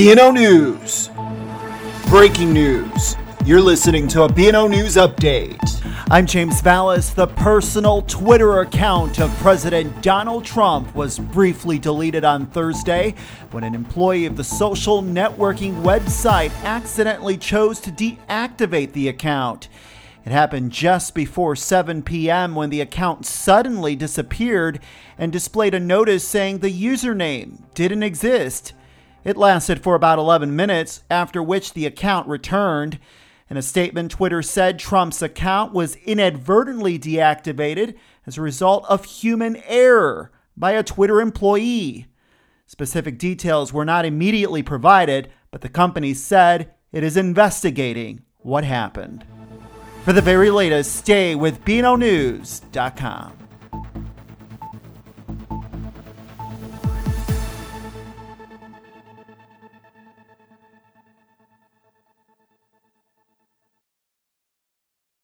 BNO News. Breaking news. You're listening to a BNO News update. I'm James Vallis. The personal Twitter account of President Donald Trump was briefly deleted on Thursday when an employee of the social networking website accidentally chose to deactivate the account. It happened just before 7 p.m. when the account suddenly disappeared and displayed a notice saying the username didn't exist. It lasted for about 11 minutes, after which the account returned. In a statement, Twitter said Trump's account was inadvertently deactivated as a result of human error by a Twitter employee. Specific details were not immediately provided, but the company said it is investigating what happened. For the very latest, stay with BNONews.com.